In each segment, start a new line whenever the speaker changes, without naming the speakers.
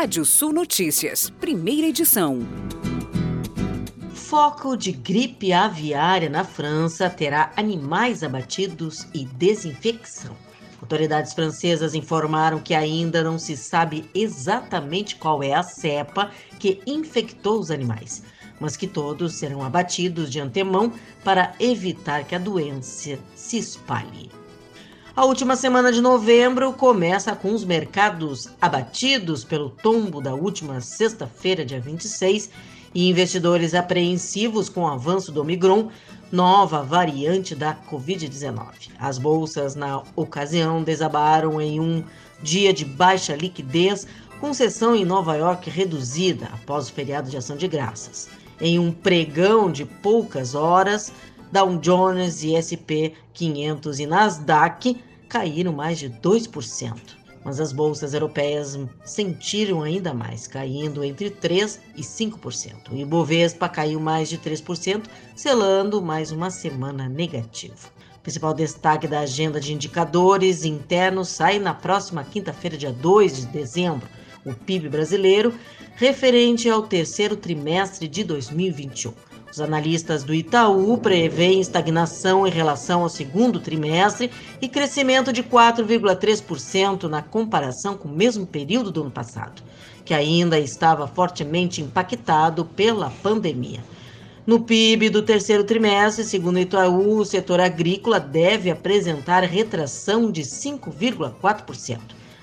Rádio Sul Notícias, primeira edição.
Foco de gripe aviária na França terá animais abatidos e desinfecção. Autoridades francesas informaram que ainda não se sabe exatamente qual é a cepa que infectou os animais, mas que todos serão abatidos de antemão para evitar que a doença se espalhe. A última semana de novembro começa com os mercados abatidos pelo tombo da última sexta-feira, dia 26, e investidores apreensivos com o avanço do Omicron, nova variante da Covid-19. As bolsas, na ocasião, desabaram em um dia de baixa liquidez, com sessão em Nova York reduzida após o feriado de ação de graças. Em um pregão de poucas horas, Dow Jones e SP 500 e Nasdaq caíram mais de 2%. Mas as bolsas europeias sentiram ainda mais, caindo entre 3% e 5%. O Ibovespa caiu mais de 3%, selando mais uma semana negativa. O principal destaque da agenda de indicadores internos sai na próxima quinta-feira, dia 2 de dezembro, o PIB brasileiro, referente ao terceiro trimestre de 2021. Os analistas do Itaú preveem estagnação em relação ao segundo trimestre e crescimento de 4,3% na comparação com o mesmo período do ano passado, que ainda estava fortemente impactado pela pandemia. No PIB do terceiro trimestre, segundo o Itaú, o setor agrícola deve apresentar retração de 5,4%.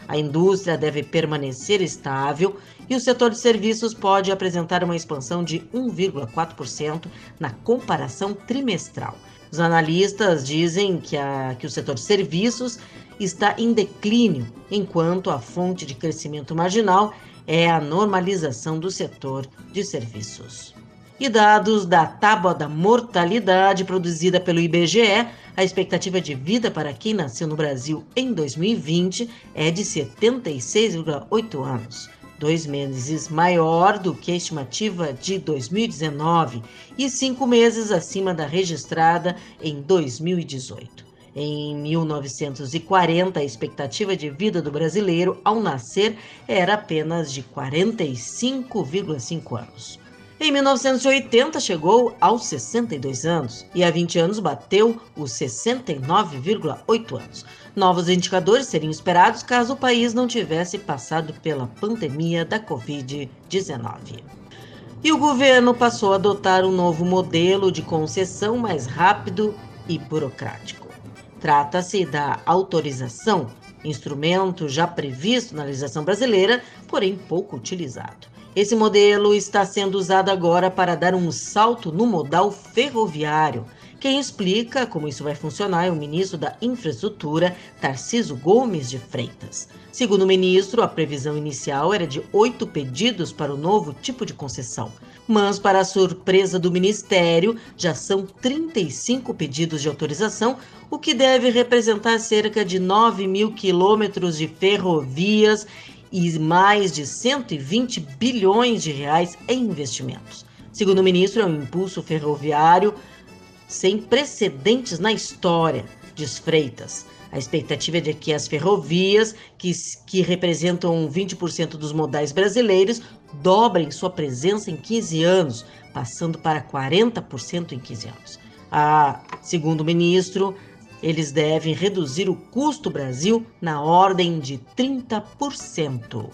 A indústria deve permanecer estável e o setor de serviços pode apresentar uma expansão de 1,4% na comparação trimestral. Os analistas dizem que, a, que o setor de serviços está em declínio, enquanto a fonte de crescimento marginal é a normalização do setor de serviços. E dados da tábua da mortalidade produzida pelo IBGE, a expectativa de vida para quem nasceu no Brasil em 2020 é de 76,8 anos dois meses maior do que a estimativa de 2019 e cinco meses acima da registrada em 2018. Em 1940, a expectativa de vida do brasileiro ao nascer era apenas de 45,5 anos. Em 1980 chegou aos 62 anos e há 20 anos bateu os 69,8 anos. Novos indicadores seriam esperados caso o país não tivesse passado pela pandemia da Covid-19. E o governo passou a adotar um novo modelo de concessão mais rápido e burocrático. Trata-se da autorização, instrumento já previsto na legislação brasileira, porém pouco utilizado. Esse modelo está sendo usado agora para dar um salto no modal ferroviário. Quem explica como isso vai funcionar é o ministro da Infraestrutura, Tarciso Gomes de Freitas. Segundo o ministro, a previsão inicial era de oito pedidos para o novo tipo de concessão. Mas, para a surpresa do Ministério, já são 35 pedidos de autorização, o que deve representar cerca de 9 mil quilômetros de ferrovias e mais de 120 bilhões de reais em investimentos. Segundo o ministro, é um impulso ferroviário sem precedentes na história, diz Freitas. A expectativa é de que as ferrovias, que, que representam 20% dos modais brasileiros, dobrem sua presença em 15 anos, passando para 40% em 15 anos. Ah, segundo o ministro, eles devem reduzir o custo Brasil na ordem de 30%.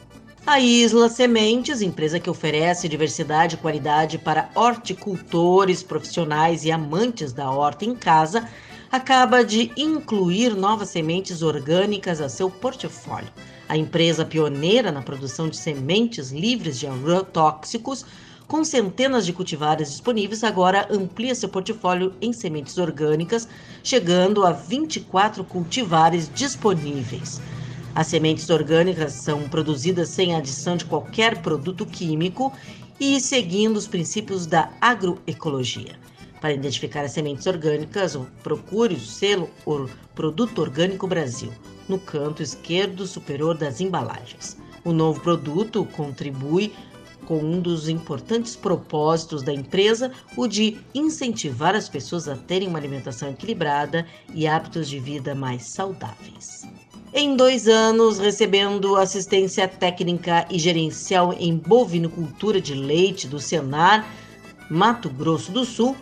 A Isla Sementes, empresa que oferece diversidade e qualidade para horticultores, profissionais e amantes da horta em casa, acaba de incluir novas sementes orgânicas a seu portfólio. A empresa pioneira na produção de sementes livres de agrotóxicos com centenas de cultivares disponíveis, agora amplia seu portfólio em sementes orgânicas, chegando a 24 cultivares disponíveis. As sementes orgânicas são produzidas sem adição de qualquer produto químico e seguindo os princípios da agroecologia. Para identificar as sementes orgânicas, procure o selo or Produto Orgânico Brasil, no canto esquerdo superior das embalagens. O novo produto contribui com um dos importantes propósitos da empresa, o de incentivar as pessoas a terem uma alimentação equilibrada e hábitos de vida mais saudáveis. em dois anos, recebendo assistência técnica e gerencial em bovinocultura de leite do Senar, Mato Grosso do Sul,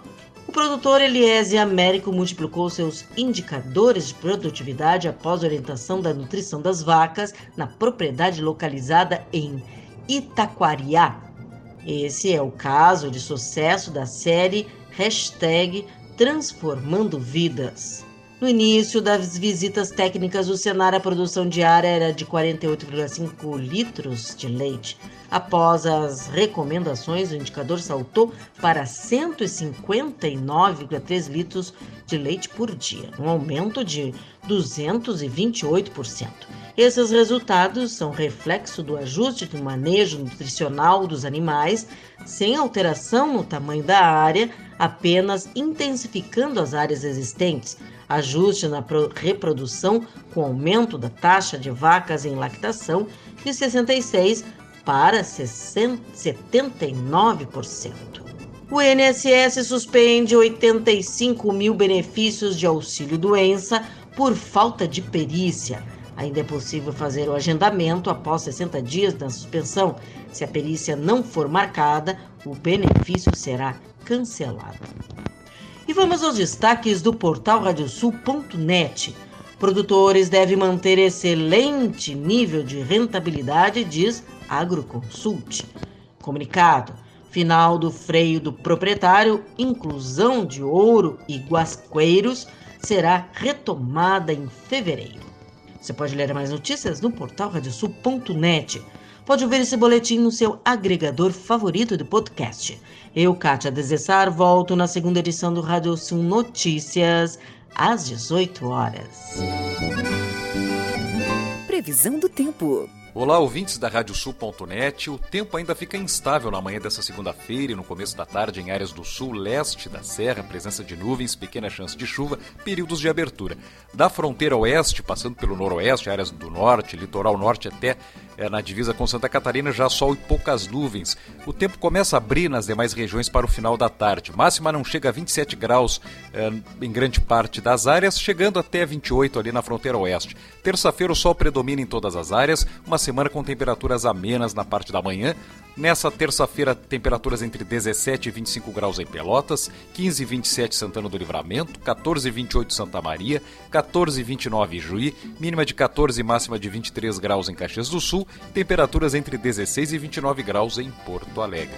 o produtor Eliese Américo multiplicou seus indicadores de produtividade após orientação da nutrição das vacas na propriedade localizada em Itaquariá. Esse é o caso de sucesso da série Hashtag Transformando Vidas. No início das visitas técnicas, o cenário a produção diária era de 48,5 litros de leite. Após as recomendações, o indicador saltou para 159,3 litros de leite por dia, um aumento de 228%. Esses resultados são reflexo do ajuste do manejo nutricional dos animais, sem alteração no tamanho da área, apenas intensificando as áreas existentes ajuste na reprodução com aumento da taxa de vacas em lactação de 66% para 79%. O INSS suspende 85 mil benefícios de auxílio-doença por falta de perícia. Ainda é possível fazer o agendamento após 60 dias da suspensão. Se a perícia não for marcada, o benefício será cancelado. E vamos aos destaques do portal radiosul.net. Produtores devem manter excelente nível de rentabilidade, diz Agroconsult. Comunicado. Final do freio do proprietário, inclusão de ouro e guasqueiros será retomada em fevereiro. Você pode ler mais notícias no portal radiosul.net. Pode ouvir esse boletim no seu agregador favorito de podcast. Eu, Kátia Desessar, volto na segunda edição do Rádio Sul Notícias, às 18 horas.
Previsão do tempo.
Olá, ouvintes da Radiosul.net. O tempo ainda fica instável na manhã dessa segunda-feira e no começo da tarde em áreas do sul, leste da serra, presença de nuvens, pequena chance de chuva, períodos de abertura. Da fronteira oeste, passando pelo noroeste, áreas do norte, litoral norte até é, na divisa com Santa Catarina, já sol e poucas nuvens. O tempo começa a abrir nas demais regiões para o final da tarde. Máxima não chega a 27 graus é, em grande parte das áreas, chegando até 28 ali na fronteira oeste. Terça-feira o sol predomina em todas as áreas, uma semana com temperaturas amenas na parte da manhã. Nessa terça-feira, temperaturas entre 17 e 25 graus em Pelotas, 15 e 27 Santana do Livramento, 14 e 28 Santa Maria, 14 e 29 Juí, mínima de 14 e máxima de 23 graus em Caxias do Sul, temperaturas entre 16 e 29 graus em Porto Alegre.